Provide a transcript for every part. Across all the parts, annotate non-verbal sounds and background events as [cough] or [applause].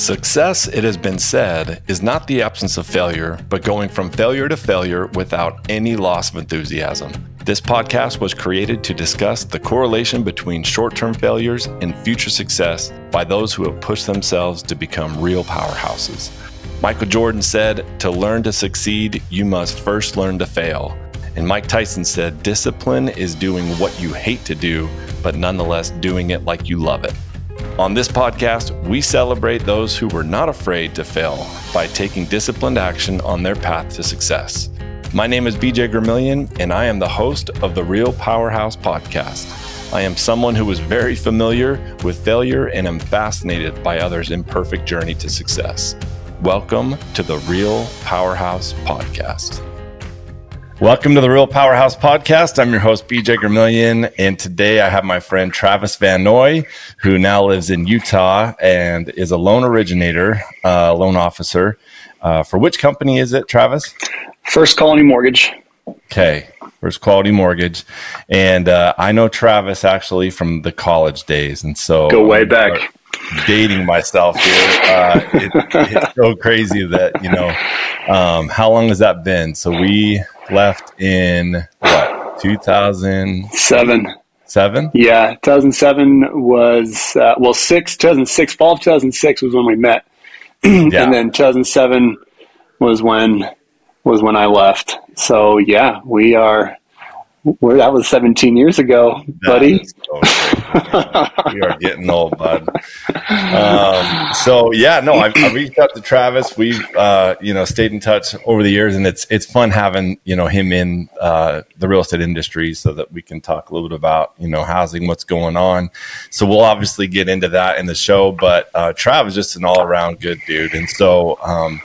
Success, it has been said, is not the absence of failure, but going from failure to failure without any loss of enthusiasm. This podcast was created to discuss the correlation between short term failures and future success by those who have pushed themselves to become real powerhouses. Michael Jordan said, To learn to succeed, you must first learn to fail. And Mike Tyson said, Discipline is doing what you hate to do, but nonetheless doing it like you love it. On this podcast, we celebrate those who were not afraid to fail by taking disciplined action on their path to success. My name is BJ Gramillion, and I am the host of the Real Powerhouse podcast. I am someone who is very familiar with failure and am fascinated by others' imperfect journey to success. Welcome to the Real Powerhouse podcast. Welcome to the Real Powerhouse Podcast. I'm your host, BJ Gramillion, and today I have my friend Travis Van Noy, who now lives in Utah and is a loan originator, uh, loan officer. Uh, for which company is it, Travis? First Colony Mortgage. Okay, First Colony Mortgage. And uh, I know Travis actually from the college days. And so go way back. Dating myself here. Uh, it, it's so crazy that, you know, um, how long has that been? So we left in what 2007 seven yeah 2007 was uh, well six 2006 fall of 2006 was when we met [clears throat] yeah. and then 2007 was when was when i left so yeah we are where that was 17 years ago, buddy. So [laughs] we are getting old, bud. Um, so yeah, no, I, I, reached out to Travis. We've uh, you know stayed in touch over the years, and it's it's fun having you know him in uh, the real estate industry so that we can talk a little bit about you know housing, what's going on. So we'll obviously get into that in the show, but uh, Travis just an all around good dude, and so. Um,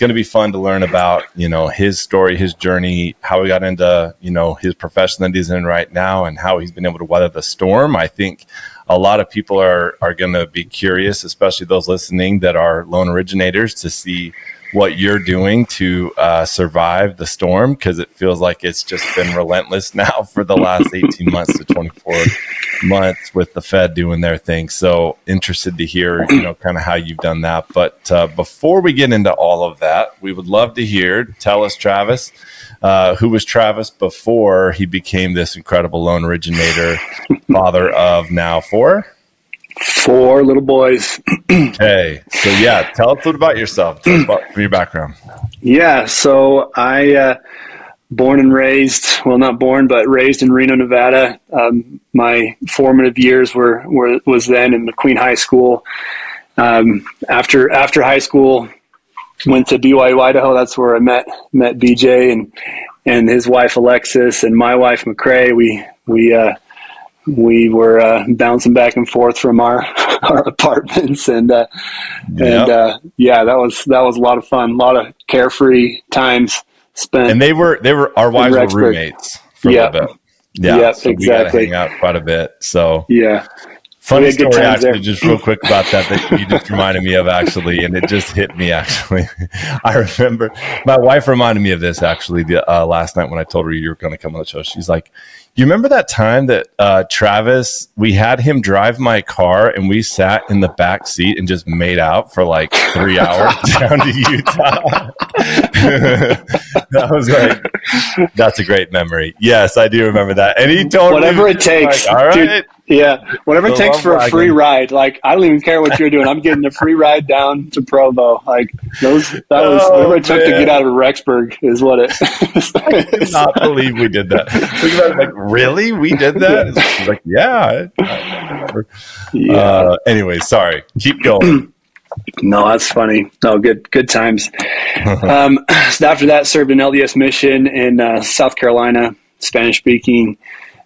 going to be fun to learn about you know his story his journey how he got into you know his profession that he's in right now and how he's been able to weather the storm. I think a lot of people are are going to be curious especially those listening that are loan originators to see what you're doing to uh, survive the storm because it feels like it's just been relentless [laughs] now for the last 18 months to 24 months with the Fed doing their thing. So interested to hear, you know, kind of how you've done that. But uh, before we get into all of that, we would love to hear. Tell us, Travis, uh, who was Travis before he became this incredible loan originator, father of now four Four little boys. [clears throat] hey, so yeah, tell us a little about yourself. Tell us about your background. Yeah, so I uh, born and raised, well, not born, but raised in Reno, Nevada. Um, my formative years were, were was then in McQueen High School. Um, after after high school, went to BYU Idaho. That's where I met met BJ and and his wife Alexis and my wife McCrae. We we uh, we were uh, bouncing back and forth from our [laughs] our apartments and uh, yep. and uh, yeah that was that was a lot of fun a lot of carefree times spent and they were they were our wives were roommates for yep. a little bit yeah yep, so exactly we hang out quite a bit so yeah Funny story, actually, there. just real quick about that that you just reminded me of, actually, and it just hit me. Actually, [laughs] I remember my wife reminded me of this actually the, uh, last night when I told her you were going to come on the show. She's like, you remember that time that uh, Travis, we had him drive my car and we sat in the back seat and just made out for like three hours [laughs] down to Utah? [laughs] that was like, that's a great memory. Yes, I do remember that. And he told whatever me, it takes. Like, All right. Dude, yeah, whatever it takes for a free ride. Like I don't even care what you're doing. I'm getting a free ride down to Provo. Like those, that was oh, whatever it took to get out of Rexburg is what it. I [laughs] cannot believe we did that. Think about it, Like really, we did that? She's like, yeah. yeah. Uh, anyway, sorry. Keep going. [clears throat] No, that's funny. No, good, good times. [laughs] um, so [clears throat] after that, served an LDS mission in uh, South Carolina, Spanish speaking.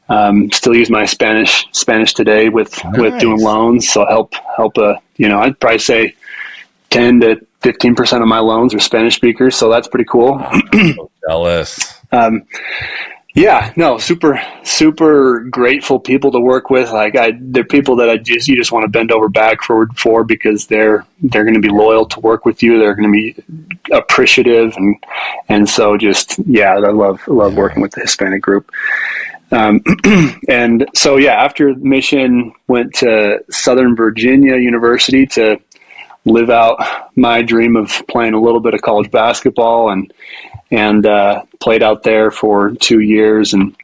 Um, still use my Spanish Spanish today with nice. with doing loans. So help help a uh, you know I'd probably say ten to fifteen percent of my loans are Spanish speakers. So that's pretty cool. so jealous. [clears throat] Um, yeah, no, super super grateful people to work with. Like I, they're people that I just you just want to bend over backward for because they're they're going to be loyal to work with you. They're going to be appreciative and and so just yeah, I love love working with the Hispanic group. Um, [clears throat] and so, yeah, after mission, went to Southern Virginia University to live out my dream of playing a little bit of college basketball and and uh, played out there for two years and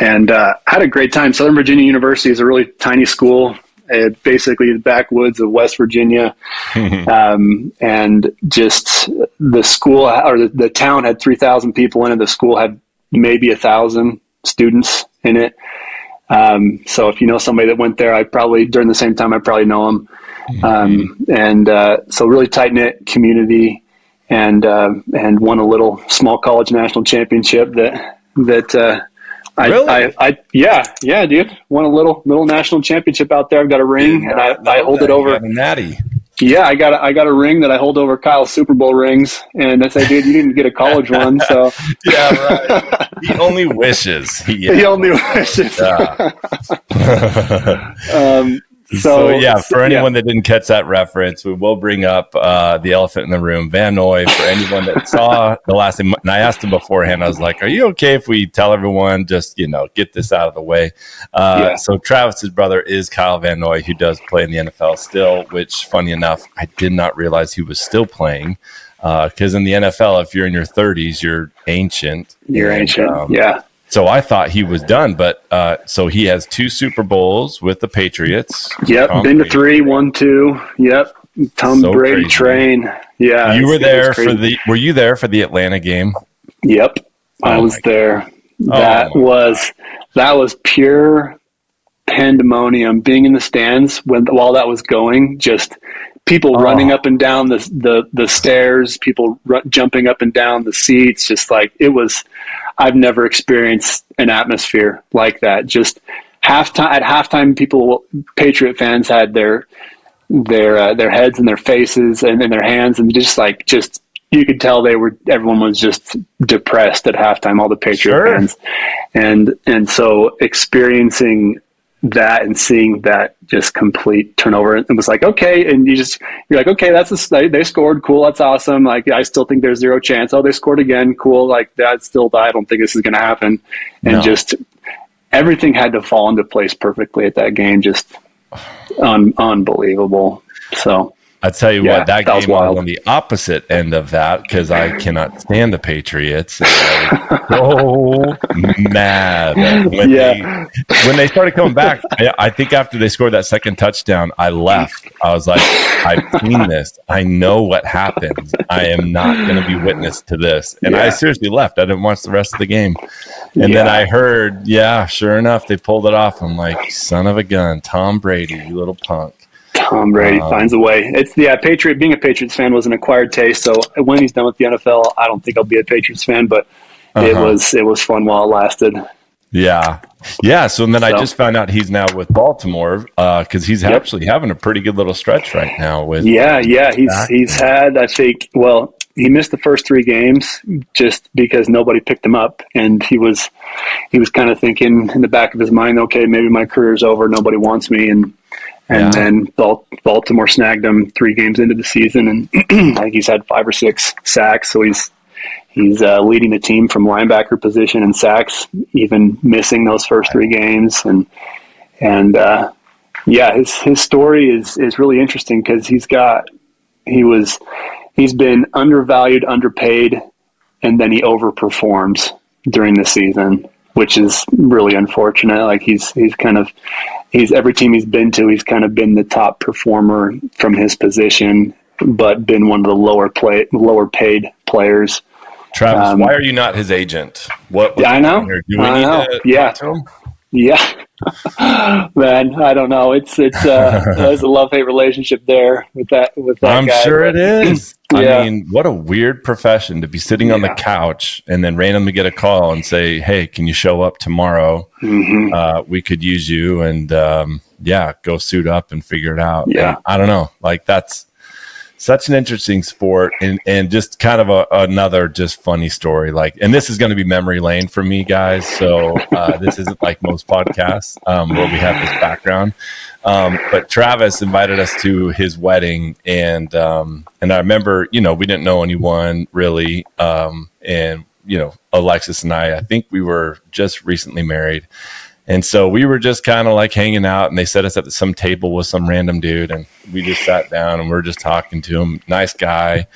and uh, had a great time. Southern Virginia University is a really tiny school, uh, basically the backwoods of West Virginia, [laughs] um, and just the school or the, the town had three thousand people in it. The school had maybe a thousand students in it. Um, so if you know somebody that went there, I probably during the same time I probably know them. Mm-hmm. Um, and uh, so really tight knit community, and uh, and won a little small college national championship that that uh, I, really? I, I, yeah, yeah, dude. Won a little little national championship out there. I've got a ring, and I, I hold it over. natty. Yeah, I got a, I got a ring that I hold over Kyle's Super Bowl rings, and I say, dude, you didn't get a college one, so [laughs] yeah, right. he only wishes. Yeah. He only [laughs] wishes. Yeah. [laughs] um, so, so, yeah, for anyone yeah. that didn't catch that reference, we will bring up uh, the elephant in the room, Van Noy. For anyone that saw the last, and I asked him beforehand, I was like, "Are you okay if we tell everyone just you know get this out of the way?" Uh, yeah. So Travis's brother is Kyle Van Noy, who does play in the NFL still. Which, funny enough, I did not realize he was still playing because uh, in the NFL, if you're in your 30s, you're ancient. You're and, ancient, um, yeah. So I thought he was done, but uh, so he has two Super Bowls with the Patriots. Yep, Tom been to three, one, two. Yep, Tom so Brady crazy. train. Yeah, you were there for the. Were you there for the Atlanta game? Yep, oh I was there. That oh. was that was pure pandemonium. Being in the stands when while that was going, just people oh. running up and down the the, the stairs, people r- jumping up and down the seats. Just like it was I've never experienced an atmosphere like that. Just halftime at halftime, people, Patriot fans had their their uh, their heads and their faces and, and their hands, and just like just you could tell they were everyone was just depressed at halftime. All the Patriot sure. fans, and and so experiencing that and seeing that just complete turnover. It was like okay and you just you're like okay that's a, they scored. Cool that's awesome. Like i still think there's zero chance. Oh they scored again. Cool like that still i don't think this is going to happen. And no. just everything had to fall into place perfectly at that game. Just un- unbelievable. So I tell you yeah, what, that, that game was on the opposite end of that because I [laughs] cannot stand the Patriots. so [laughs] mad when yeah. they when they started coming back. I, I, think after they scored that second touchdown, I left. I was like, I've seen [laughs] this. I know what happens. I am not going to be witness to this. And yeah. I seriously left. I didn't watch the rest of the game. And then I heard, yeah, sure enough, they pulled it off. I'm like, son of a gun, Tom Brady, you little punk. Tom Brady um, finds a way. It's yeah, Patriot. Being a Patriots fan was an acquired taste. So when he's done with the NFL, I don't think I'll be a Patriots fan. But uh-huh. it was it was fun while it lasted. Yeah, yeah. So and then so. I just found out he's now with Baltimore because uh, he's yep. actually having a pretty good little stretch right now. With yeah, yeah. He's back. he's had I think well he missed the first three games just because nobody picked him up, and he was he was kind of thinking in the back of his mind, okay, maybe my career's over, nobody wants me, and and yeah. then Baltimore snagged him three games into the season, and [clears throat] I think he's had five or six sacks. So he's he's uh, leading the team from linebacker position in sacks, even missing those first three games. And and uh, yeah, his his story is is really interesting because he's got he was he's been undervalued, underpaid, and then he overperforms during the season, which is really unfortunate. Like he's he's kind of he's every team he's been to, he's kind of been the top performer from his position, but been one of the lower play lower paid players. Travis, um, why are you not his agent? What? Yeah, I know. I know. yeah. Yeah, [laughs] man, I don't know. It's it's uh, [laughs] there's a love hate relationship there with that with that. I'm guy, sure but, it is. [clears throat] yeah. I mean, what a weird profession to be sitting yeah. on the couch and then randomly get a call and say, "Hey, can you show up tomorrow? Mm-hmm. Uh, we could use you." And um, yeah, go suit up and figure it out. Yeah, and I don't know. Like that's such an interesting sport and, and just kind of a, another just funny story like and this is going to be memory lane for me guys. So uh, this isn't like most podcasts um, where we have this background. Um, but travis invited us to his wedding and um, and i remember you know we didn't know anyone really um, and you know alexis and i i think we were just recently married And so we were just kind of like hanging out, and they set us at some table with some random dude, and we just sat down and we are just talking to him. Nice guy,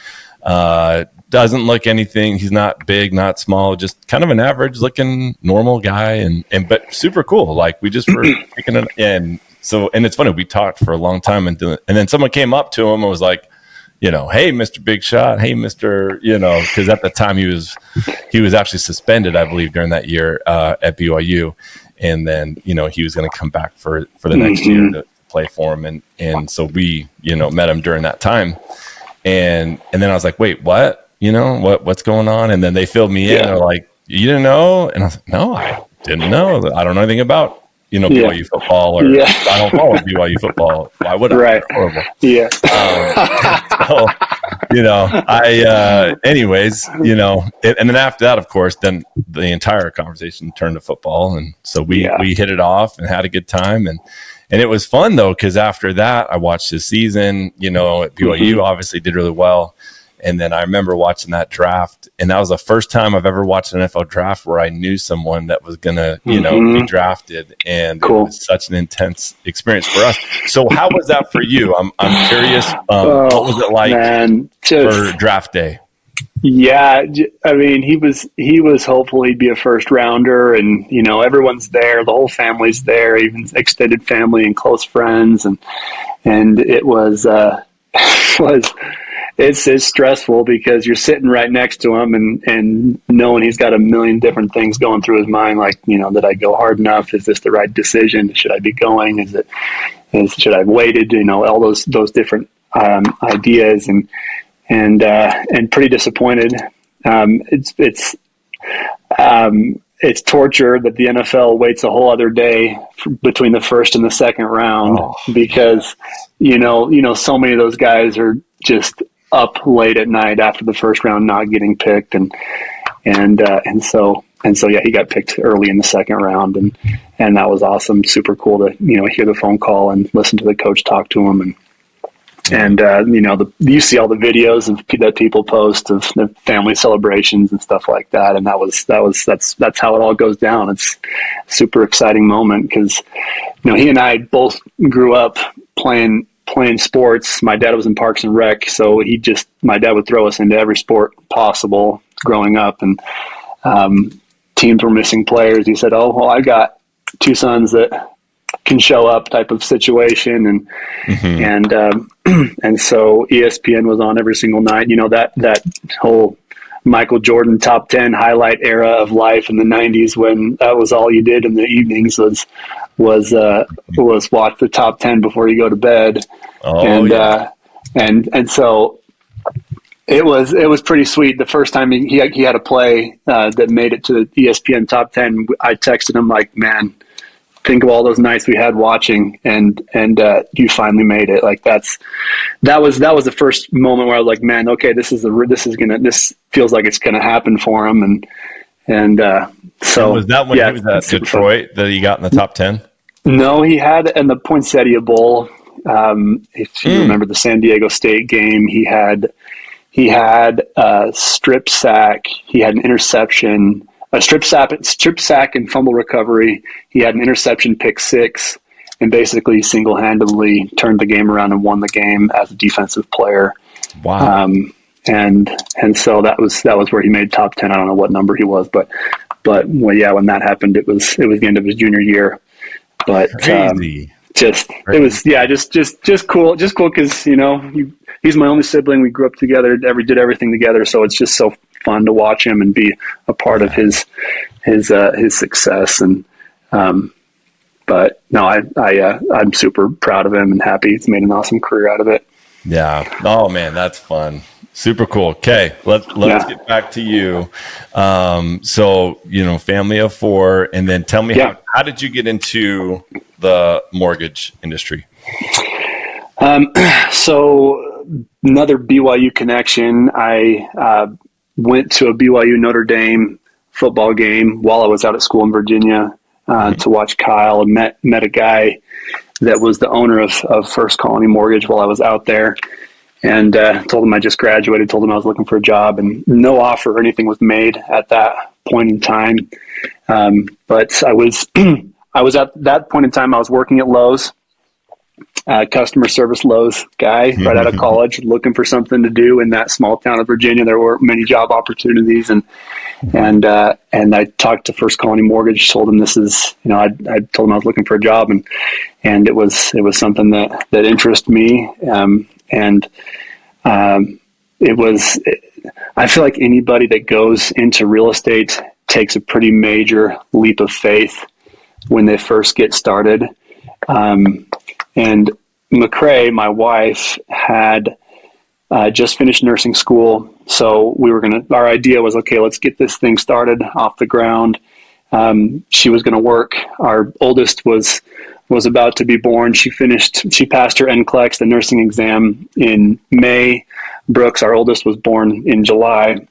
uh, doesn't look anything. He's not big, not small, just kind of an average looking normal guy, and and but super cool. Like we just were [clears throat] taking it, and so and it's funny. We talked for a long time, and and then someone came up to him and was like you know, hey, Mr. Big Shot, hey, Mr. You know, because at the time he was he was actually suspended, I believe, during that year uh, at BYU, and then you know he was going to come back for for the next mm-hmm. year to play for him, and and so we you know met him during that time, and and then I was like, wait, what? You know what what's going on? And then they filled me in. They're like, you didn't know? And I was like, no, I didn't know. I don't know anything about you know BYU yeah. football or yeah. I don't follow BYU football. Why would I? [laughs] Right. Horrible. Yeah. Um, [laughs] so, you know, I. Uh, anyways, you know, it, and then after that, of course, then the entire conversation turned to football, and so we yeah. we hit it off and had a good time, and and it was fun though because after that, I watched his season. You know, at BYU, mm-hmm. obviously did really well. And then I remember watching that draft, and that was the first time I've ever watched an NFL draft where I knew someone that was gonna, you know, mm-hmm. be drafted, and cool. it was such an intense experience for us. So, how was that for you? I'm I'm curious. Um, oh, what was it like man, just, for draft day? Yeah, I mean, he was he was hopeful he'd be a first rounder, and you know, everyone's there, the whole family's there, even extended family and close friends, and and it was uh, [laughs] was it's it's stressful because you're sitting right next to him and and knowing he's got a million different things going through his mind like you know did I go hard enough? Is this the right decision? Should I be going? Is it is should I have waited? You know all those those different um, ideas and and uh, and pretty disappointed. Um, it's it's um, it's torture that the NFL waits a whole other day between the first and the second round oh. because you know you know so many of those guys are just up late at night after the first round not getting picked. And and uh, and so and so yeah he got picked early in the second round. And and that was awesome. Super cool to you know hear the phone call and listen to the coach talk to him. And and uh, you know the, you see all the videos of, that people post of the family celebrations and stuff like that. And that was that was that's that's how it all goes down. It's super exciting moment because you know he and I both grew up playing playing sports. My dad was in Parks and Rec, so he just my dad would throw us into every sport possible growing up, and um, teams were missing players. He said, "Oh, well, I got two sons that can show up," type of situation, and mm-hmm. and um, [clears throat] and so ESPN was on every single night. You know that that whole Michael Jordan top 10 highlight era of life in the 90s when that was all you did in the evenings was was uh, was watch the top 10 before you go to bed. Oh, and yeah. uh, and and so it was it was pretty sweet. The first time he he, he had a play uh, that made it to the ESPN top 10, I texted him like, "Man, think of all those nights we had watching and and uh, you finally made it. Like that's that was that was the first moment where I was like man okay this is the this is gonna this feels like it's gonna happen for him. And and uh, so and was that when yeah, he was at Detroit that he got in the top 10 no he had in the Poinsettia Bowl um, if you mm. remember the San Diego State game he had he had a strip sack he had an interception a strip sack, strip sack and fumble recovery. He had an interception pick six and basically single handedly turned the game around and won the game as a defensive player. Wow. Um, and and so that was that was where he made top ten. I don't know what number he was, but but well, yeah, when that happened, it was it was the end of his junior year. But um, just Crazy. it was yeah, just just just cool, just cool because you know he, he's my only sibling. We grew up together, every did everything together, so it's just so fun to watch him and be a part of his his uh, his success. And um, but no, I I uh, I'm super proud of him and happy he's made an awesome career out of it. Yeah. Oh man, that's fun. Super cool. Okay, let let's yeah. get back to you. Um, so you know, family of four, and then tell me yeah. how how did you get into the mortgage industry? Um, [clears throat] so another BYU connection. I uh, went to a BYU Notre Dame football game while I was out at school in Virginia uh, to watch Kyle and met met a guy that was the owner of, of First Colony Mortgage while I was out there. And uh, told him I just graduated, told him I was looking for a job, and no offer or anything was made at that point in time. Um, but I was [clears throat] I was at that point in time. I was working at Lowe's, uh, customer service Lowe's guy, right out of college, looking for something to do in that small town of Virginia. There were many job opportunities, and and uh, and I talked to First Colony Mortgage, told them this is you know I I told them I was looking for a job, and and it was it was something that that interested me, um, and um, it was. I feel like anybody that goes into real estate takes a pretty major leap of faith when they first get started. Um, and McCrae, my wife, had uh, just finished nursing school. So we were going to, our idea was okay, let's get this thing started off the ground. Um, she was going to work. Our oldest was was about to be born. She finished, she passed her NCLEX, the nursing exam, in May. Brooks, our oldest, was born in July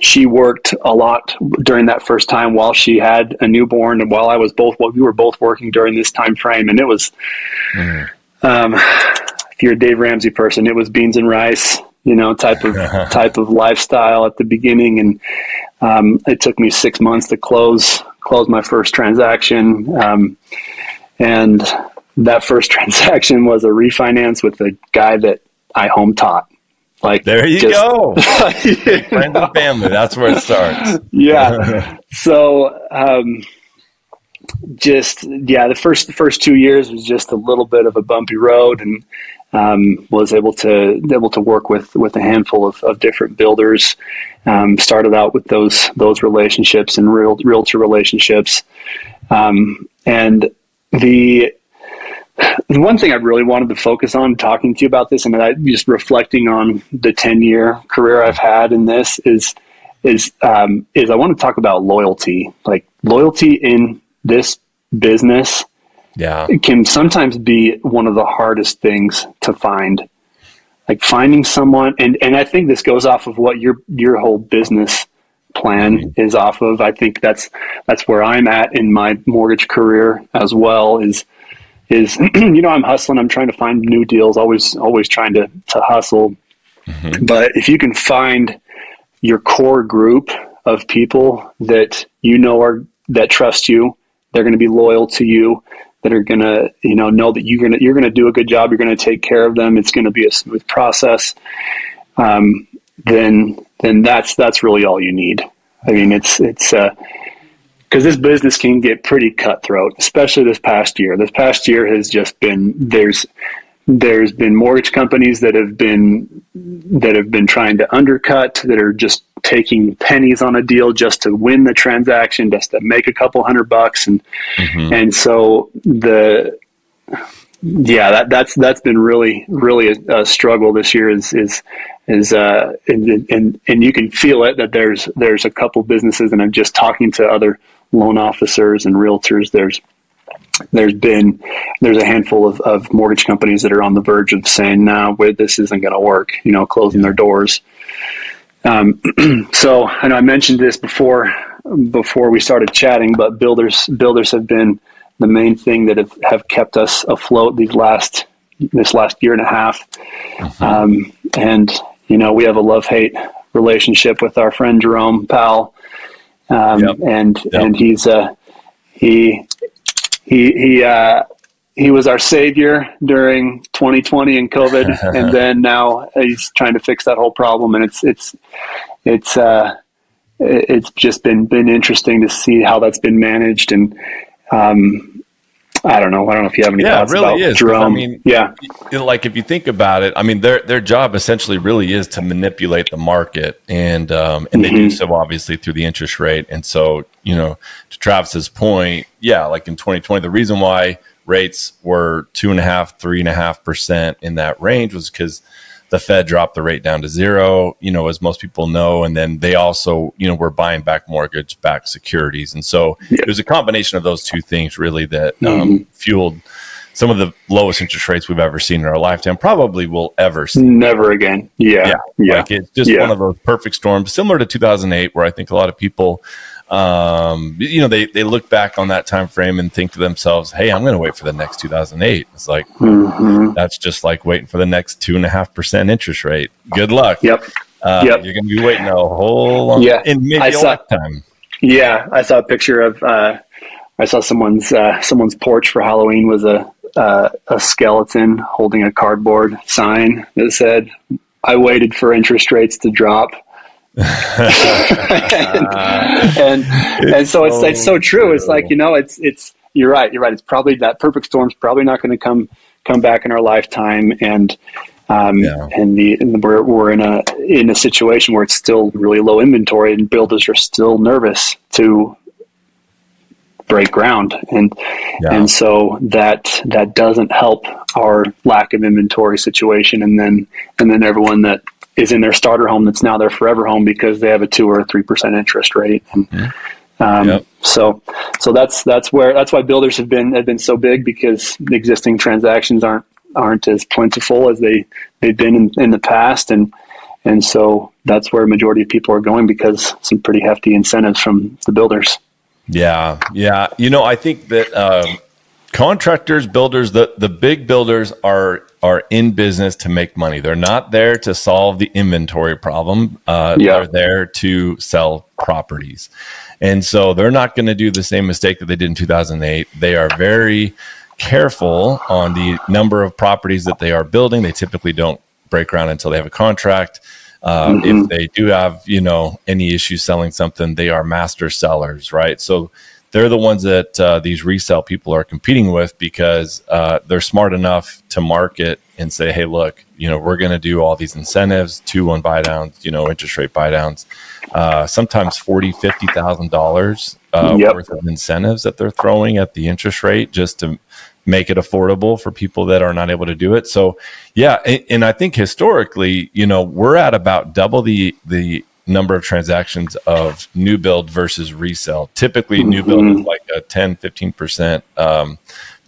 she worked a lot during that first time while she had a newborn and while I was both we were both working during this time frame. And it was mm. um, if you're a Dave Ramsey person it was beans and rice you know type of [laughs] type of lifestyle at the beginning. And um, it took me six months to close close my first transaction. Um, and that first [laughs] transaction was a refinance with a guy that I home taught like there you just, go, you [laughs] friends and family. That's where it starts. yeah. [laughs] so, um, just yeah, the first the first two years was just a little bit of a bumpy road, and um, was able to able to work with with a handful of, of different builders. Um, started out with those those relationships and real realtor relationships, um, and the the one thing I really wanted to focus on talking to you about this, and I just reflecting on the ten year career I've had in this is is um, is I want to talk about loyalty. Like loyalty in this business, yeah, can sometimes be one of the hardest things to find. Like finding someone, and and I think this goes off of what your your whole business plan mm-hmm. is off of. I think that's that's where I'm at in my mortgage career as well. Is is [clears throat] you know I'm hustling. I'm trying to find new deals. Always always trying to to hustle. Mm-hmm. But if you can find your core group of people that you know are that trust you, they're going to be loyal to you, that are going to you know know that you're going to you're going to do a good job. You're going to take care of them. It's going to be a smooth process. Um, then then that's that's really all you need. I mean, it's it's uh, because this business can get pretty cutthroat, especially this past year. This past year has just been there's there's been mortgage companies that have been that have been trying to undercut that are just taking pennies on a deal just to win the transaction just to make a couple hundred bucks and mm-hmm. and so the yeah that that's that's been really really a, a struggle this year is is is uh and, and and you can feel it that there's there's a couple businesses and I'm just talking to other loan officers and realtors. There's there's been there's a handful of, of mortgage companies that are on the verge of saying, "No, nah, this isn't going to work." You know, closing their doors. Um, [clears throat] so, I know I mentioned this before before we started chatting, but builders builders have been the main thing that have, have kept us afloat these last this last year and a half. Mm-hmm. Um, and you know, we have a love hate relationship with our friend Jerome Powell um, yep. and yep. and he's uh, he he he uh, he was our savior during 2020 and COVID, [laughs] and then now he's trying to fix that whole problem, and it's it's it's uh, it's just been been interesting to see how that's been managed, and um, I don't know. I don't know if you have any yeah, thoughts really about is. Jerome. I mean, yeah, like if you think about it, I mean, their their job essentially really is to manipulate the market, and um, and mm-hmm. they do mm-hmm. so obviously through the interest rate. And so, you know, to Travis's point, yeah, like in 2020, the reason why rates were two and a half, three and a half percent in that range was because the Fed dropped the rate down to zero, you know, as most people know. And then they also, you know, were buying back mortgage backed securities. And so yeah. it was a combination of those two things really that um, mm-hmm. fueled some of the lowest interest rates we've ever seen in our lifetime, probably will ever see. Never again. Yeah. Yeah. yeah. Like it's just yeah. one of those perfect storms, similar to 2008, where I think a lot of people um, you know, they, they look back on that time frame and think to themselves, "Hey, I'm going to wait for the next 2008." It's like mm-hmm. that's just like waiting for the next two and a half percent interest rate. Good luck. Yep. Uh, yep. You're going to be waiting a whole long, yeah. in maybe I a saw, lifetime. Yeah, I saw a picture of uh, I saw someone's uh, someone's porch for Halloween was a uh, a skeleton holding a cardboard sign that said, "I waited for interest rates to drop." [laughs] and, and, and so it's it's so true. It's like you know, it's it's you're right. You're right. It's probably that perfect storm's probably not going to come come back in our lifetime, and um, yeah. and the and we're we're in a in a situation where it's still really low inventory, and builders are still nervous to break ground, and yeah. and so that that doesn't help our lack of inventory situation, and then and then everyone that is in their starter home that's now their forever home because they have a two or a three percent interest rate. And, mm-hmm. Um, yep. So, so that's that's where that's why builders have been have been so big because the existing transactions aren't aren't as plentiful as they they've been in, in the past, and and so that's where a majority of people are going because some pretty hefty incentives from the builders. Yeah, yeah. You know, I think that um, contractors, builders, the the big builders are are in business to make money. They're not there to solve the inventory problem. Uh, yeah. They're there to sell properties. And so they're not going to do the same mistake that they did in 2008. They are very careful on the number of properties that they are building. They typically don't break ground until they have a contract. Uh, mm-hmm. If they do have, you know, any issues selling something, they are master sellers, right? So they're the ones that uh, these resale people are competing with because uh, they're smart enough to market and say, "Hey, look, you know, we're going to do all these incentives, two one buy downs, you know, interest rate buy downs, uh, sometimes forty, fifty thousand dollars uh, yep. worth of incentives that they're throwing at the interest rate just to make it affordable for people that are not able to do it. So, yeah, and, and I think historically, you know, we're at about double the the number of transactions of new build versus resale. Typically, mm-hmm. new build is like a 10, 15 percent um,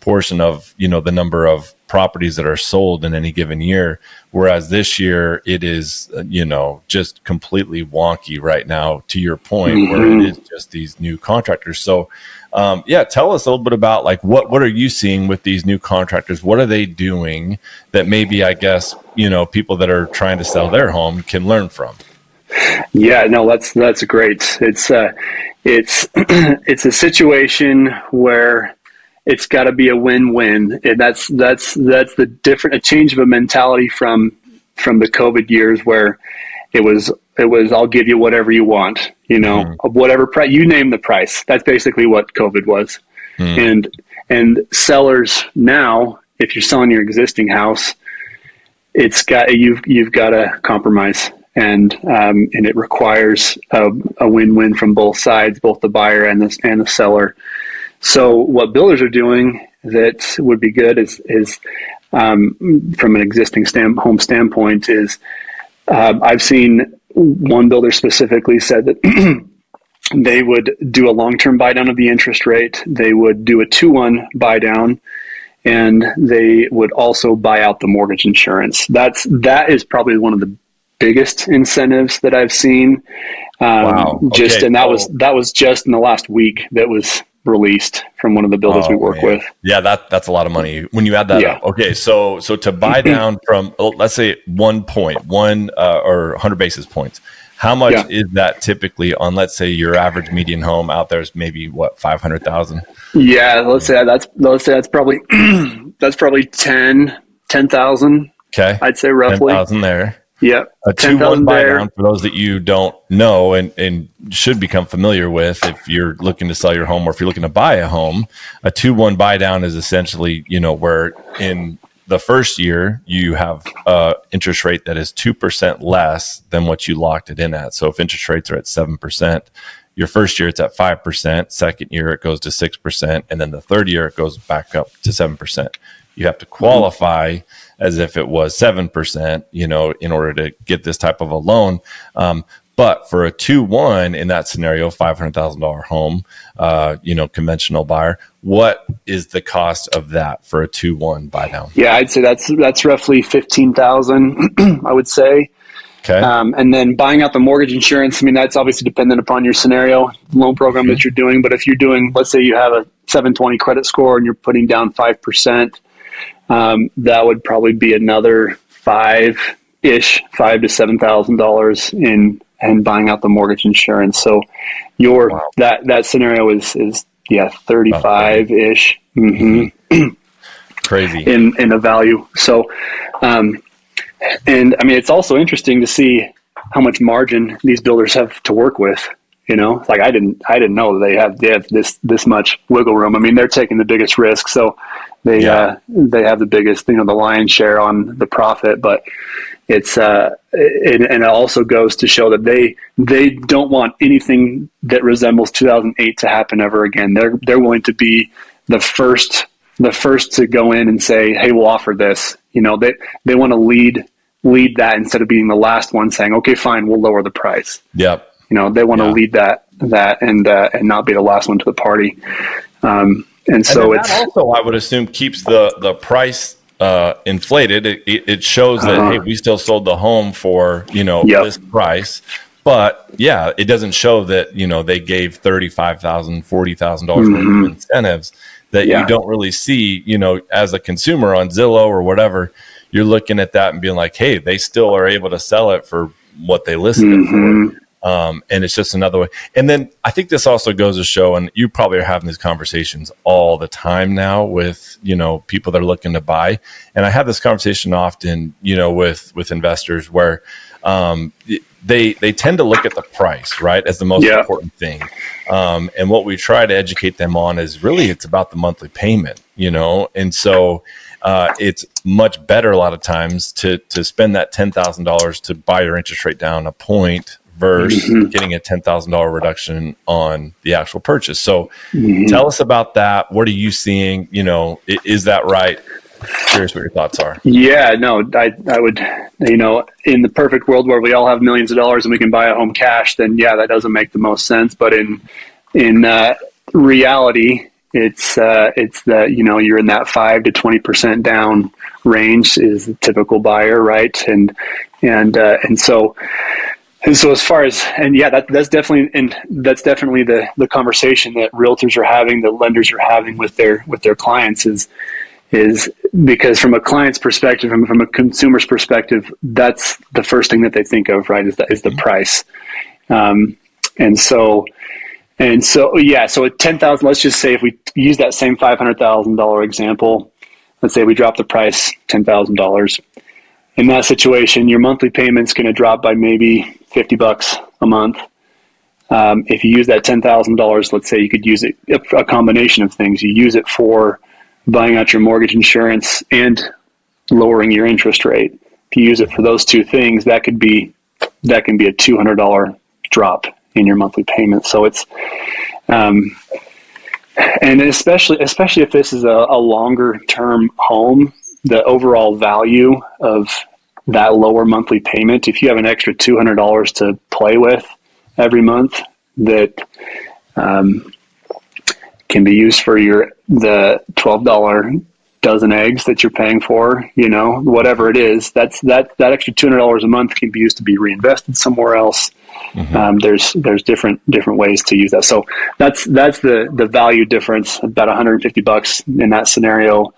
portion of you know the number of properties that are sold in any given year whereas this year it is uh, you know just completely wonky right now to your point mm-hmm. where it mm-hmm. just these new contractors so um, yeah tell us a little bit about like what what are you seeing with these new contractors what are they doing that maybe i guess you know people that are trying to sell their home can learn from yeah no that's that's great it's uh it's [clears throat] it's a situation where it's got to be a win-win. And that's that's that's the different a change of a mentality from from the COVID years where it was it was I'll give you whatever you want, you know, mm. whatever price you name the price. That's basically what COVID was. Mm. And and sellers now, if you're selling your existing house, it's got you've you've got to compromise and um, and it requires a, a win-win from both sides, both the buyer and the and the seller. So what builders are doing that would be good is, is um, from an existing home standpoint is uh, I've seen one builder specifically said that [clears throat] they would do a long-term buy down of the interest rate. They would do a two-one buy down and they would also buy out the mortgage insurance. That's that is probably one of the biggest incentives that I've seen. Um, wow. Just okay. and that was that was just in the last week. That was released from one of the builders oh, we work man. with. Yeah, that that's a lot of money when you add that yeah. up. Okay, so so to buy [clears throat] down from oh, let's say one point, one uh, or 100 basis points. How much yeah. is that typically on let's say your average median home out there is maybe what 500,000? Yeah, let's say that's let's say that's probably [clears throat] that's probably 10 10,000. Okay. I'd say roughly 10,000 there. Yeah. A 2 1 buy down for those that you don't know and, and should become familiar with if you're looking to sell your home or if you're looking to buy a home. A 2 1 buy down is essentially, you know, where in the first year you have a interest rate that is 2% less than what you locked it in at. So if interest rates are at 7%, your first year it's at 5%, second year it goes to 6%, and then the third year it goes back up to 7%. You have to qualify. Mm-hmm as if it was 7%, you know, in order to get this type of a loan. Um, but for a 2 1 in that scenario, $500,000 home, uh, you know, conventional buyer, what is the cost of that for a 2 1 buy down? Yeah, I'd say that's that's roughly 15000 [clears throat] I would say. Okay. Um, and then buying out the mortgage insurance, I mean, that's obviously dependent upon your scenario, loan program mm-hmm. that you're doing. But if you're doing, let's say you have a 720 credit score and you're putting down 5%, um, that would probably be another five ish, five to seven thousand dollars in and buying out the mortgage insurance. So your wow. that that scenario is is yeah, 35 ish. Mm-hmm. [clears throat] Crazy in in a value. So, um, and I mean, it's also interesting to see how much margin these builders have to work with. You know, like I didn't, I didn't know they have they have this this much wiggle room. I mean, they're taking the biggest risk, so they yeah. uh, they have the biggest, you know, the lion's share on the profit. But it's uh, it, and it also goes to show that they they don't want anything that resembles 2008 to happen ever again. They're they're willing to be the first the first to go in and say, "Hey, we'll offer this." You know, they they want to lead lead that instead of being the last one saying, "Okay, fine, we'll lower the price." Yep. You know, they want to lead that that and uh, and not be the last one to the party. Um, and so and it's also, I would assume, keeps the the price uh, inflated. It, it shows that uh, hey, we still sold the home for you know yep. this price. But yeah, it doesn't show that you know they gave thirty five thousand, forty thousand dollars mm-hmm. incentives that yeah. you don't really see. You know, as a consumer on Zillow or whatever, you're looking at that and being like, hey, they still are able to sell it for what they listed mm-hmm. it for. Um, and it's just another way. And then I think this also goes to show, and you probably are having these conversations all the time now with you know people that are looking to buy. And I have this conversation often, you know, with with investors where um, they they tend to look at the price right as the most yeah. important thing. Um, and what we try to educate them on is really it's about the monthly payment, you know. And so uh, it's much better a lot of times to to spend that ten thousand dollars to buy your interest rate down a point versus mm-hmm. getting a ten thousand dollar reduction on the actual purchase. So, mm-hmm. tell us about that. What are you seeing? You know, is that right? Curious what your thoughts are. Yeah, no, I I would, you know, in the perfect world where we all have millions of dollars and we can buy a home cash, then yeah, that doesn't make the most sense. But in in uh, reality, it's uh, it's that you know you're in that five to twenty percent down range is the typical buyer, right? And and uh, and so and so as far as and yeah, that that's definitely and that's definitely the the conversation that realtors are having, that lenders are having with their with their clients is is because from a client's perspective, from, from a consumer's perspective, that's the first thing that they think of, right? Is that is the price, um, and so and so, yeah, so at 10,000, let's just say if we use that same $500,000 example, let's say we drop the price $10,000. In that situation, your monthly payment's going to drop by maybe 50 bucks a month. Um, if you use that $10,000, let's say you could use it, a combination of things. You use it for buying out your mortgage insurance and lowering your interest rate. If you use it for those two things, that could be, that can be a $200 drop in your monthly payment. So it's, um, and especially especially if this is a, a longer term home, the overall value of that lower monthly payment, if you have an extra two hundred dollars to play with every month, that um, can be used for your the twelve dollar dozen eggs that you're paying for, you know, whatever it is, that's that that extra two hundred dollars a month can be used to be reinvested somewhere else. Mm-hmm. Um, there's there's different different ways to use that. So that's that's the the value difference. About 150 bucks in that scenario,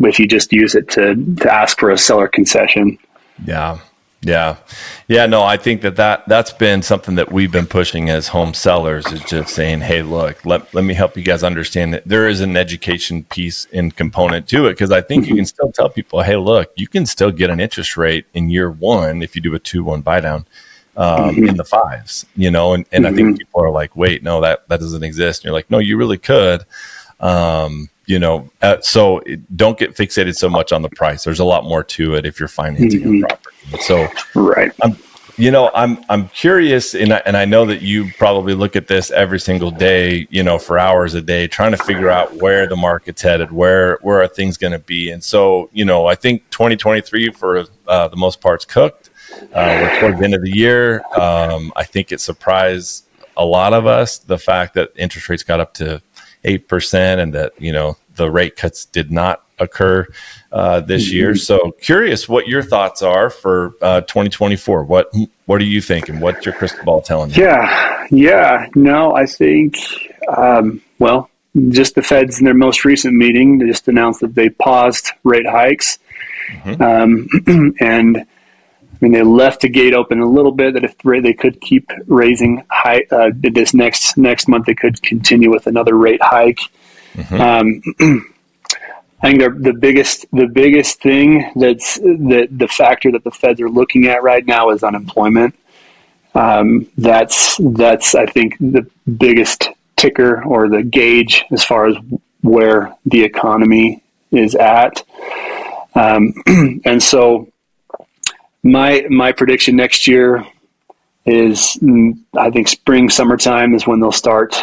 if you just use it to to ask for a seller concession. Yeah. Yeah. Yeah, no, I think that, that that's been something that we've been pushing as home sellers is just saying, hey, look, let, let me help you guys understand that there is an education piece and component to it. Cause I think you can still tell people, hey, look, you can still get an interest rate in year one if you do a two one buy down um, mm-hmm. in the fives, you know, and, and mm-hmm. I think mm-hmm. people are like, wait, no, that, that doesn't exist. And you're like, no, you really could. Um, you know, uh, so it, don't get fixated so much on the price. There's a lot more to it if you're financing mm-hmm. a property. So, right. I'm, you know, I'm I'm curious, and I, and I know that you probably look at this every single day, you know, for hours a day, trying to figure out where the market's headed, where where are things going to be, and so you know, I think 2023 for uh, the most part's cooked. Uh, we're towards the end of the year. Um, I think it surprised a lot of us the fact that interest rates got up to eight percent, and that you know the rate cuts did not occur uh, this mm-hmm. year. So, curious what your thoughts are for uh, 2024. What what are you thinking? What's your crystal ball telling you? Yeah, yeah. No, I think um, well, just the Fed's in their most recent meeting they just announced that they paused rate hikes, mm-hmm. um, [clears throat] and I mean, they left the gate open a little bit that if they could keep raising high uh, this next next month, they could continue with another rate hike. Mm-hmm. Um, [clears throat] I think the biggest the biggest thing that's the the factor that the feds are looking at right now is unemployment. Um, that's that's I think the biggest ticker or the gauge as far as where the economy is at. Um, [clears throat] and so my my prediction next year is mm, I think spring summertime is when they'll start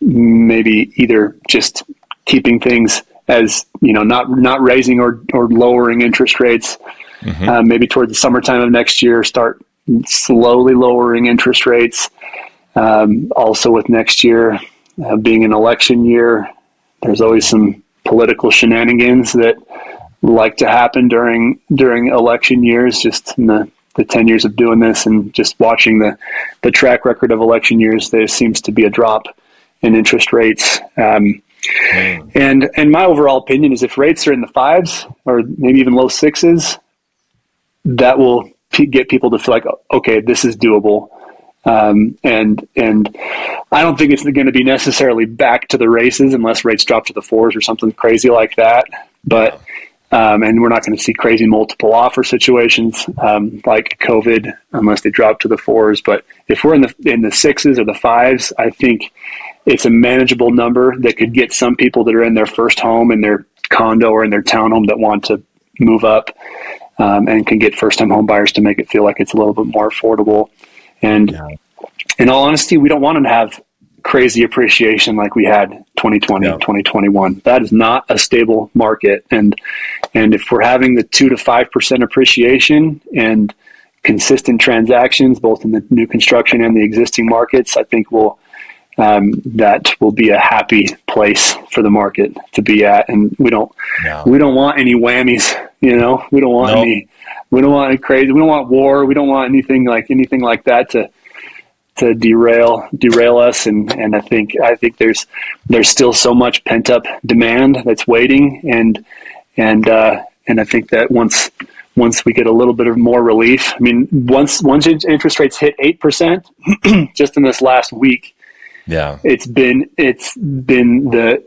maybe either just keeping things as you know not not raising or or lowering interest rates mm-hmm. uh, maybe toward the summertime of next year start slowly lowering interest rates um, also with next year uh, being an election year there's always some political shenanigans that like to happen during during election years just in the the 10 years of doing this and just watching the, the track record of election years, there seems to be a drop in interest rates. Um, mm. And and my overall opinion is if rates are in the fives or maybe even low sixes, that will get people to feel like okay, this is doable. Um, and and I don't think it's going to be necessarily back to the races unless rates drop to the fours or something crazy like that. But um, and we're not going to see crazy multiple offer situations um, like COVID unless they drop to the fours. But if we're in the in the sixes or the fives, I think it's a manageable number that could get some people that are in their first home in their condo or in their townhome that want to move up um, and can get first time home buyers to make it feel like it's a little bit more affordable. And yeah. in all honesty, we don't want to have crazy appreciation like we had 2020 yeah. 2021 that is not a stable market and and if we're having the 2 to 5% appreciation and consistent transactions both in the new construction and the existing markets i think we'll um, that will be a happy place for the market to be at. And we don't yeah. we don't want any whammies. You know, we don't want nope. any. We don't want any crazy. We don't want war. We don't want anything like anything like that to to derail derail us. And and I think I think there's there's still so much pent up demand that's waiting. And and uh, and I think that once once we get a little bit of more relief. I mean, once once interest rates hit eight percent, [clears throat] just in this last week, yeah. It's been it's been the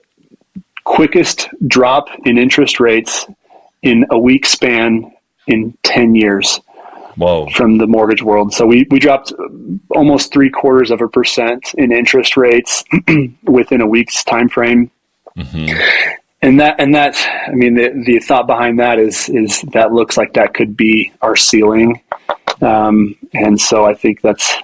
quickest drop in interest rates in a week span in 10 years. Whoa. From the mortgage world. So we, we dropped almost three quarters of a percent in interest rates [clears throat] within a week's time frame. Mm-hmm. And that, and that, I mean, the, the thought behind that is, is that looks like that could be our ceiling. Um, and so I think that's,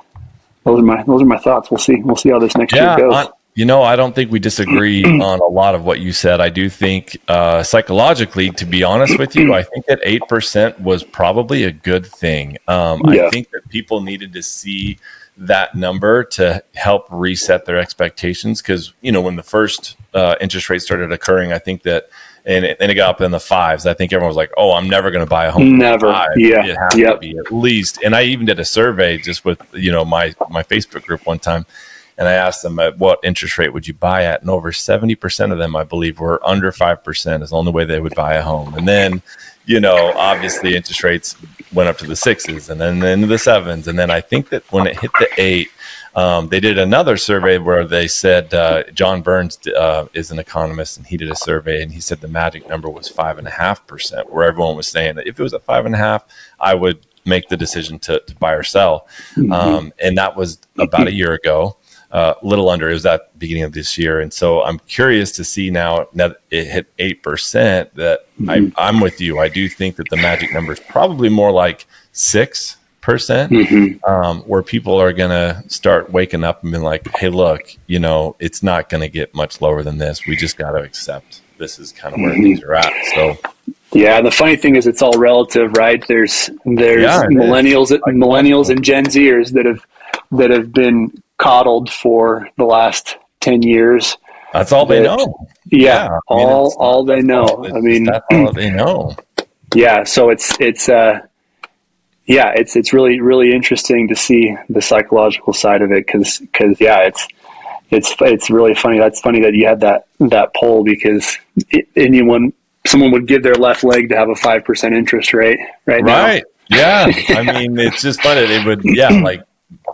those are my those are my thoughts. We'll see. We'll see how this next yeah, year goes. On, you know, I don't think we disagree [clears throat] on a lot of what you said. I do think uh, psychologically, to be honest with you, I think that eight percent was probably a good thing. Um, yeah. I think that people needed to see that number to help reset their expectations because you know when the first uh, interest rate started occurring, I think that and it, and it got up in the fives. I think everyone was like, "Oh, I'm never going to buy a home." Never, yeah, it has yep. to be at least. And I even did a survey just with you know my my Facebook group one time, and I asked them at what interest rate would you buy at, and over seventy percent of them, I believe, were under five percent. Is the only way they would buy a home, and then you know, obviously interest rates went up to the sixes and then into the sevens. And then I think that when it hit the eight, um, they did another survey where they said uh, John Burns uh, is an economist, and he did a survey, and he said the magic number was five and a half percent. Where everyone was saying that if it was at five and a half, I would make the decision to, to buy or sell, mm-hmm. um, and that was about a year ago. A uh, little under. It was at beginning of this year, and so I'm curious to see now that it hit eight percent. That mm-hmm. I, I'm with you. I do think that the magic number is probably more like six percent, mm-hmm. um, where people are going to start waking up and being like, "Hey, look, you know, it's not going to get much lower than this. We just got to accept this is kind of where mm-hmm. things are at." So, yeah, the funny thing is, it's all relative, right? There's there's yeah, millennials, millennials, and Gen Zers that have that have been coddled for the last ten years. That's all that, they know. Yeah, yeah all I mean, all they know. All, I mean, that's all [clears throat] they know. Yeah, so it's it's uh yeah, it's it's really really interesting to see the psychological side of it because because yeah, it's it's it's really funny. That's funny that you had that that poll because it, anyone someone would give their left leg to have a five percent interest rate right, right. Yeah, [laughs] I mean, it's just funny. They would, yeah, [clears throat] like,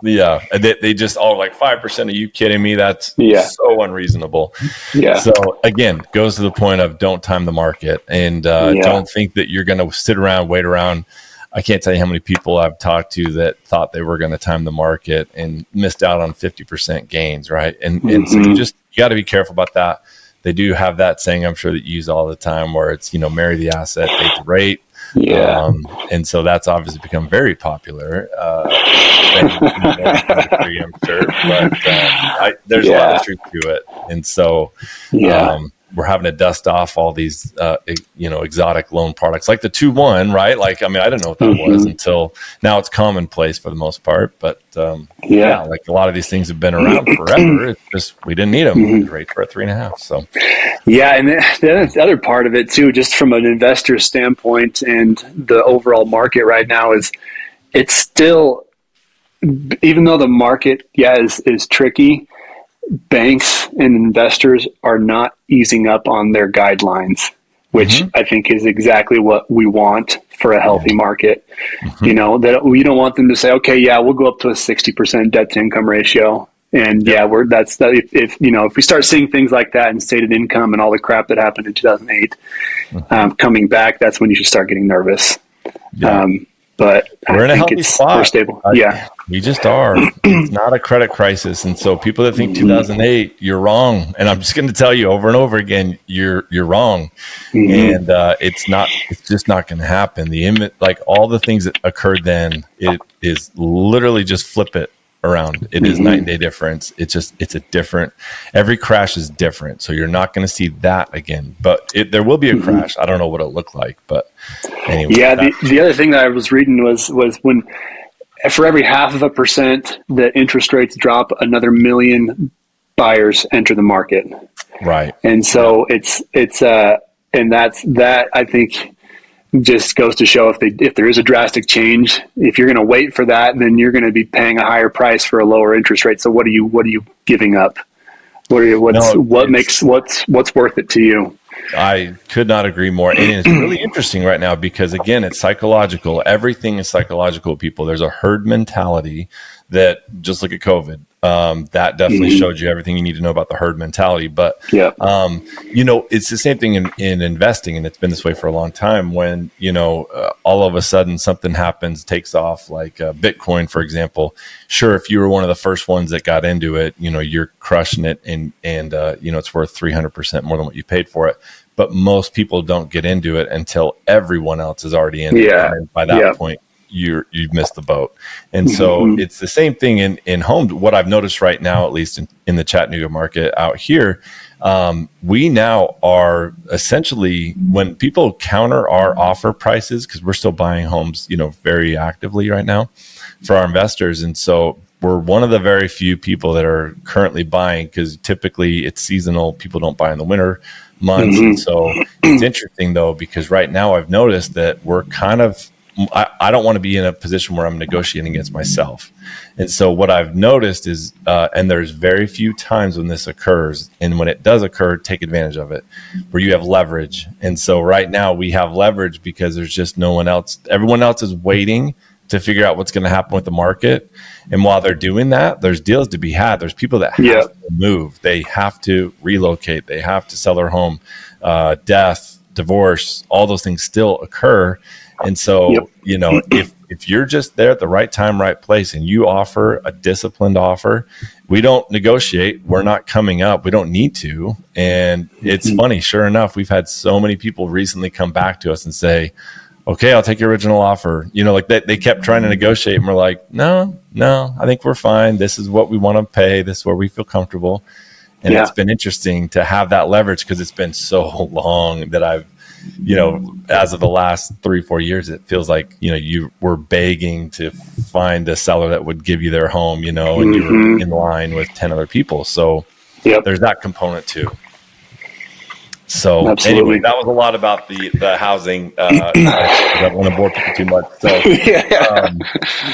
yeah, they, they just all like five percent. Are you kidding me? That's yeah. so unreasonable. Yeah. So again, goes to the point of don't time the market and uh, yeah. don't think that you're going to sit around, wait around. I can't tell you how many people I've talked to that thought they were going to time the market and missed out on 50% gains, right? And, mm-hmm. and so you mm-hmm. just, you got to be careful about that. They do have that saying, I'm sure that you use all the time where it's, you know, marry the asset, date the rate. Yeah. Um, and so that's obviously become very popular. Uh, and, I'm sure, but um, I, there's yeah. a lot of truth to it. And so, yeah. Um, we're having to dust off all these uh, you know exotic loan products like the two one right like i mean i didn't know what that mm-hmm. was until now it's commonplace for the most part but um, yeah. yeah. like a lot of these things have been around [clears throat] forever it's just we didn't need them mm-hmm. for at three and a half so yeah and the, the other part of it too just from an investor standpoint and the overall market right now is it's still even though the market yeah is, is tricky banks and investors are not easing up on their guidelines, which mm-hmm. I think is exactly what we want for a healthy market. Mm-hmm. You know, that we don't want them to say, okay, yeah, we'll go up to a 60% debt to income ratio. And yeah, we're that's that. If, if, you know if we start seeing things like that and stated income and all the crap that happened in 2008 mm-hmm. um, coming back, that's when you should start getting nervous. Yeah. Um, but we're I in a healthy spot. We're stable. Yeah, we just are. it's not a credit crisis, and so people that think mm-hmm. 2008, you're wrong. And I'm just going to tell you over and over again, you're you're wrong. Mm-hmm. And uh, it's not. It's just not going to happen. The image, like all the things that occurred then, it is literally just flip it around. It is mm-hmm. night and day difference. It's just it's a different. Every crash is different, so you're not going to see that again. But it, there will be a mm-hmm. crash. I don't know what it looked like, but anyway. Yeah. The, the other thing that I was reading was was when for every half of a percent that interest rates drop, another million buyers enter the market. Right. And so yeah. it's it's uh and that's that I think just goes to show if they if there is a drastic change, if you're going to wait for that, then you're going to be paying a higher price for a lower interest rate. So what are you what are you giving up? What are you, what's no, what makes what's what's worth it to you? I could not agree more. And it's really interesting right now because again, it's psychological. Everything is psychological. People, there's a herd mentality that just look at COVID um, that definitely mm-hmm. showed you everything you need to know about the herd mentality. But yeah, um, you know, it's the same thing in, in investing, and it's been this way for a long time. When you know, uh, all of a sudden something happens, takes off, like uh, Bitcoin, for example. Sure, if you were one of the first ones that got into it, you know, you're crushing it, and and uh, you know, it's worth three hundred percent more than what you paid for it. But most people don't get into it until everyone else is already in. Yeah. And by that yeah. point, you're you've missed the boat. And so mm-hmm. it's the same thing in in home. What I've noticed right now, at least in, in the Chattanooga market out here, um, we now are essentially when people counter our offer prices because we're still buying homes, you know, very actively right now for our investors, and so we're one of the very few people that are currently buying because typically it's seasonal. People don't buy in the winter months. Mm-hmm. And so it's interesting though, because right now I've noticed that we're kind of I, I don't want to be in a position where I'm negotiating against myself. And so what I've noticed is, uh, and there's very few times when this occurs, and when it does occur, take advantage of it, where you have leverage. And so right now we have leverage because there's just no one else. Everyone else is waiting to figure out what's going to happen with the market. And while they're doing that, there's deals to be had. There's people that have yeah. to move. They have to relocate. They have to sell their home. Uh, death, divorce, all those things still occur and so, yep. you know, if if you're just there at the right time, right place, and you offer a disciplined offer, we don't negotiate. We're not coming up. We don't need to. And it's mm-hmm. funny, sure enough, we've had so many people recently come back to us and say, okay, I'll take your original offer. You know, like they, they kept trying to negotiate and we're like, no, no, I think we're fine. This is what we want to pay. This is where we feel comfortable. And yeah. it's been interesting to have that leverage because it's been so [laughs] long that I've you know, as of the last three, four years, it feels like, you know, you were begging to find a seller that would give you their home, you know, and mm-hmm. you were mm-hmm. in line with 10 other people. So yep. there's that component too. So Absolutely. anyway, that was a lot about the the housing. Uh, [coughs] I don't want to bore people too much. So, [laughs] um,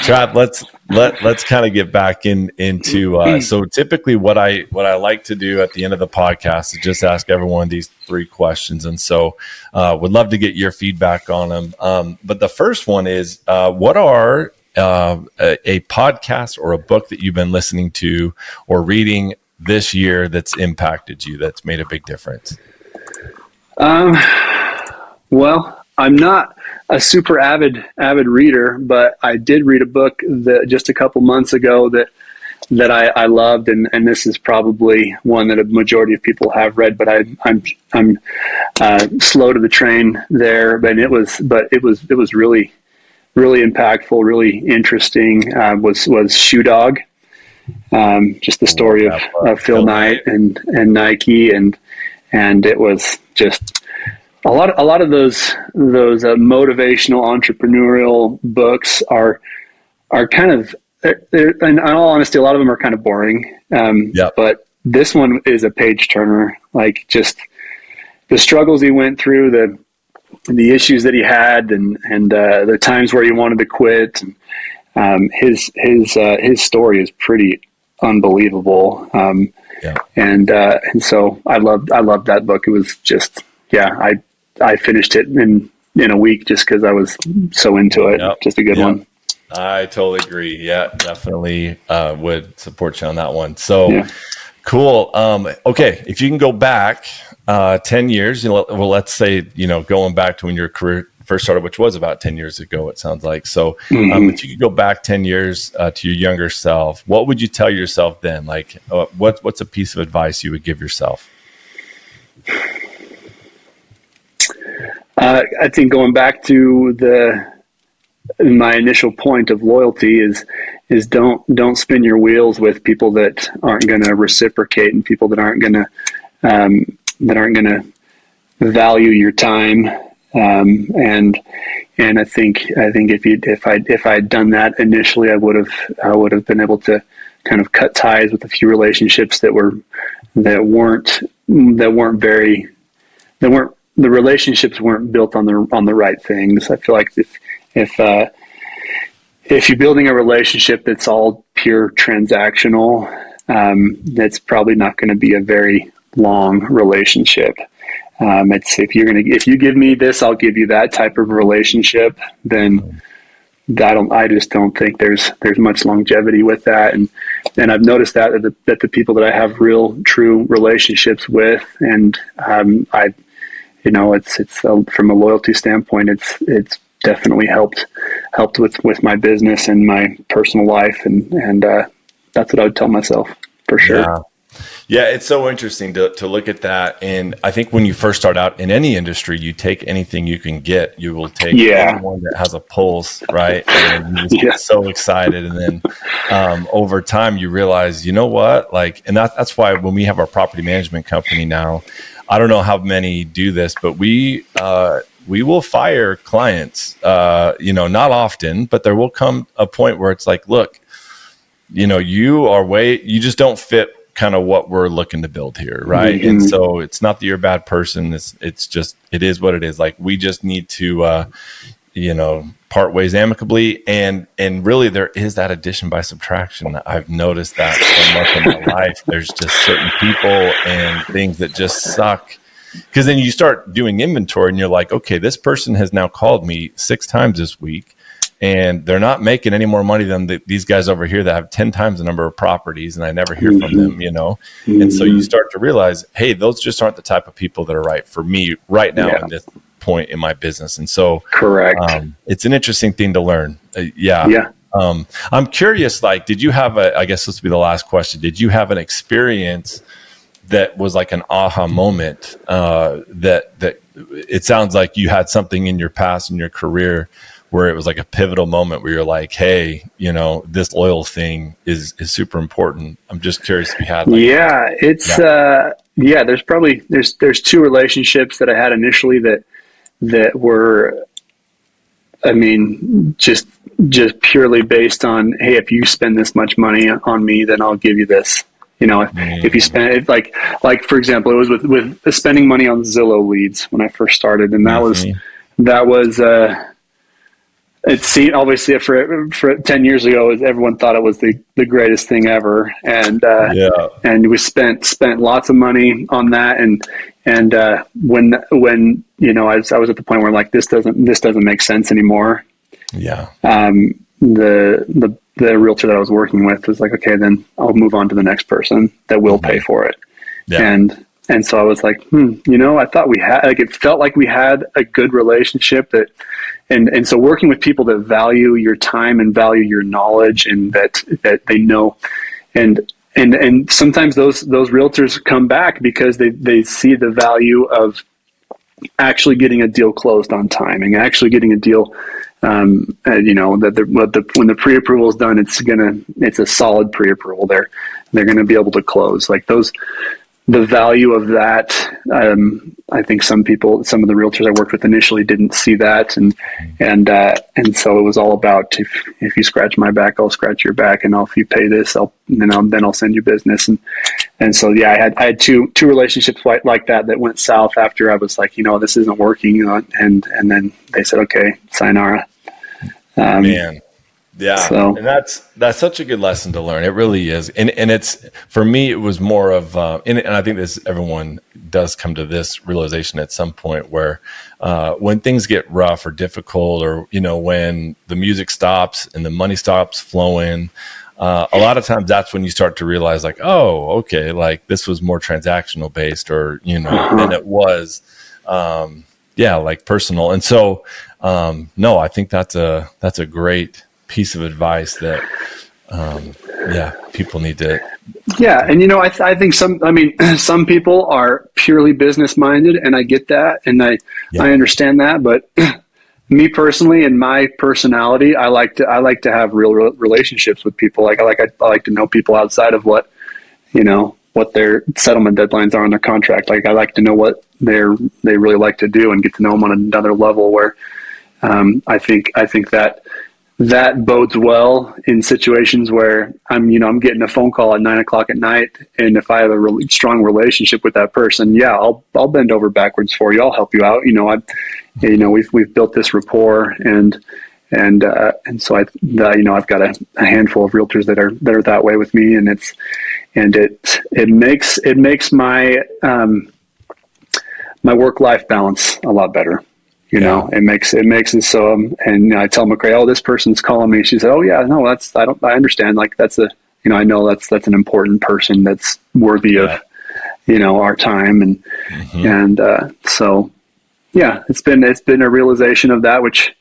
Chad, let's let let's kind of get back in into. Uh, so typically, what I what I like to do at the end of the podcast is just ask everyone these three questions, and so uh, would love to get your feedback on them. Um, but the first one is, uh, what are uh, a, a podcast or a book that you've been listening to or reading this year that's impacted you, that's made a big difference? Um, well, I'm not a super avid avid reader, but I did read a book that just a couple months ago that that I, I loved, and, and this is probably one that a majority of people have read, but I, I'm I'm uh, slow to the train there. But it was but it was it was really really impactful, really interesting. Uh, was was Shoe Dog, um, just the story of, of Phil Knight and and Nike, and and it was just a lot of, a lot of those those uh, motivational entrepreneurial books are are kind of they're, they're, in all honesty a lot of them are kind of boring. Um, yep. but this one is a page turner. Like just the struggles he went through the the issues that he had and and uh, the times where he wanted to quit. And, um, his his uh, his story is pretty unbelievable. Um, yeah. and uh, and so I loved I loved that book it was just yeah I I finished it in in a week just because I was so into it. Yep. Just a good yep. one. I totally agree. Yeah, definitely uh, would support you on that one. So yeah. cool. Um, okay, if you can go back uh, ten years, you know, well, let's say you know going back to when your career first started, which was about ten years ago. It sounds like. So, mm-hmm. um, if you could go back ten years uh, to your younger self, what would you tell yourself then? Like, uh, what what's a piece of advice you would give yourself? Uh, I think going back to the my initial point of loyalty is is don't don't spin your wheels with people that aren't going to reciprocate and people that aren't going to um, that aren't going to value your time um, and and I think I think if you if I if I had done that initially I would have I would have been able to kind of cut ties with a few relationships that were that weren't that weren't very that weren't the relationships weren't built on the on the right things. I feel like if if uh, if you're building a relationship that's all pure transactional, um, that's probably not going to be a very long relationship. Um, it's if you're gonna if you give me this, I'll give you that type of relationship. Then that I just don't think there's there's much longevity with that. And and I've noticed that that the, that the people that I have real true relationships with, and um, I you know, it's it's uh, from a loyalty standpoint, it's it's definitely helped helped with with my business and my personal life, and and uh, that's what I would tell myself for sure. Yeah. Yeah, it's so interesting to, to look at that. And I think when you first start out in any industry, you take anything you can get. You will take yeah. anyone that has a pulse, right? And you just yeah. get so excited. And then um, over time, you realize, you know what? Like, and that, that's why when we have our property management company now, I don't know how many do this, but we uh, we will fire clients. Uh, you know, not often, but there will come a point where it's like, look, you know, you are way you just don't fit kind of what we're looking to build here, right? Mm-hmm. And so it's not that you're a bad person. It's it's just it is what it is. Like we just need to, uh, you know, part ways amicably and and really there is that addition by subtraction i've noticed that so much in my life there's just certain people and things that just suck because then you start doing inventory and you're like okay this person has now called me six times this week and they're not making any more money than the, these guys over here that have 10 times the number of properties and i never hear mm-hmm. from them you know mm-hmm. and so you start to realize hey those just aren't the type of people that are right for me right now yeah. in this point in my business. And so, correct. Um, it's an interesting thing to learn. Uh, yeah. Yeah. Um, I'm curious, like, did you have a, I guess this would be the last question. Did you have an experience that was like an aha moment, uh, that, that it sounds like you had something in your past in your career where it was like a pivotal moment where you're like, Hey, you know, this oil thing is, is super important. I'm just curious if you had, like, yeah, it's, yeah. uh, yeah, there's probably, there's, there's two relationships that I had initially that, that were, I mean, just just purely based on, hey, if you spend this much money on me, then I'll give you this You know, mm. if you spend it, like like for example, it was with with spending money on Zillow leads when I first started, and that mm-hmm. was that was. uh it seemed obviously for for ten years ago, everyone thought it was the, the greatest thing ever, and uh, yeah, and we spent spent lots of money on that, and and uh, when when you know I was I was at the point where like this doesn't this doesn't make sense anymore. Yeah. Um, the the the realtor that I was working with was like, okay, then I'll move on to the next person that will mm-hmm. pay for it, yeah. and and so I was like, hmm, you know, I thought we had like it felt like we had a good relationship that and and so working with people that value your time and value your knowledge and that that they know. And and and sometimes those those realtors come back because they they see the value of actually getting a deal closed on time and actually getting a deal um, uh, you know that the, the, when the pre-approval is done it's gonna it's a solid pre-approval. They're they're gonna be able to close. Like those the value of that. Um, I think some people, some of the realtors I worked with initially didn't see that, and and uh, and so it was all about if if you scratch my back, I'll scratch your back, and if you pay this, I'll then I'll then I'll send you business, and and so yeah, I had I had two two relationships like, like that that went south after I was like, you know, this isn't working, you know, and and then they said, okay, sayonara. Um, Man, yeah, so. and that's that's such a good lesson to learn. It really is, and and it's for me. It was more of, uh, and, and I think this everyone does come to this realization at some point where uh, when things get rough or difficult, or you know when the music stops and the money stops flowing. Uh, a lot of times that's when you start to realize like oh okay like this was more transactional based or you know uh-huh. than it was um, yeah like personal and so um, no i think that's a that's a great piece of advice that, um, yeah, people need to. Yeah, and you know, I, th- I think some. I mean, [clears throat] some people are purely business minded, and I get that, and I yeah. I understand that. But [clears throat] me personally, and my personality, I like to I like to have real relationships with people. Like I like I, I like to know people outside of what you know what their settlement deadlines are on their contract. Like I like to know what they're they really like to do and get to know them on another level. Where um, I think I think that that bodes well in situations where I'm, you know, I'm getting a phone call at nine o'clock at night, and if I have a really strong relationship with that person, yeah, I'll I'll bend over backwards for you. I'll help you out. You know, I, you know, we've we've built this rapport, and and uh, and so I, uh, you know, I've got a, a handful of realtors that are that are that way with me, and it's and it it makes it makes my um, my work life balance a lot better. You yeah. know, it makes it makes it so. Um, and I tell McRae, "Oh, this person's calling me." She said, "Oh yeah, no, that's I don't I understand. Like that's a you know I know that's that's an important person that's worthy yeah. of you know our time and mm-hmm. and uh, so yeah, it's been it's been a realization of that, which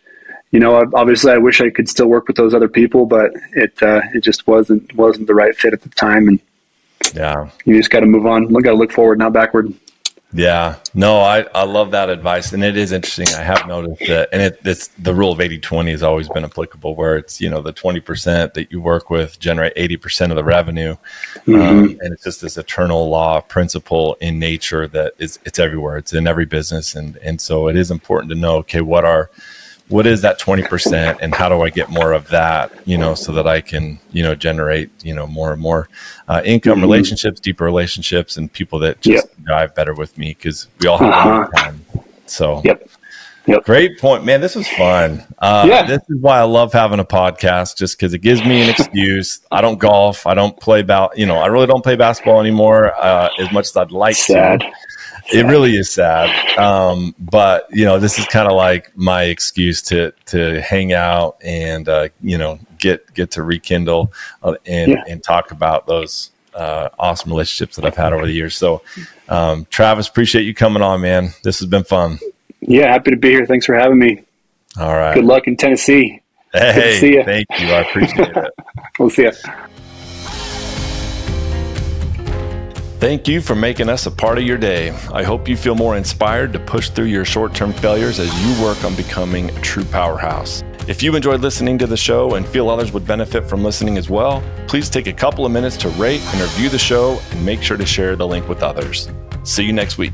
you know obviously I wish I could still work with those other people, but it uh, it just wasn't wasn't the right fit at the time, and yeah, you just got to move on. Look, got to look forward, not backward. Yeah, no, I, I love that advice. And it is interesting. I have noticed that, and it, it's the rule of 80 20 has always been applicable where it's, you know, the 20% that you work with generate 80% of the revenue. Mm-hmm. Um, and it's just this eternal law principle in nature that is, it's everywhere. It's in every business. And, and so it is important to know, okay, what are, what is that 20% and how do I get more of that, you know, so that I can, you know, generate, you know, more and more uh, income, mm-hmm. relationships, deeper relationships, and people that just yep. dive better with me because we all have uh-huh. time. So, yep. Yep. Great point, man. This was fun. Uh, yeah. This is why I love having a podcast, just because it gives me an excuse. I don't golf. I don't play about. You know, I really don't play basketball anymore uh, as much as I'd like Sad. to. It really is sad. Um, but you know, this is kind of like my excuse to to hang out and uh, you know get get to rekindle uh, and yeah. and talk about those uh, awesome relationships that I've had over the years. So, um, Travis, appreciate you coming on, man. This has been fun. Yeah, happy to be here. Thanks for having me. All right. Good luck in Tennessee. Hey, see you. thank you. I appreciate it. [laughs] we'll see you. Thank you for making us a part of your day. I hope you feel more inspired to push through your short term failures as you work on becoming a true powerhouse. If you enjoyed listening to the show and feel others would benefit from listening as well, please take a couple of minutes to rate and review the show and make sure to share the link with others. See you next week.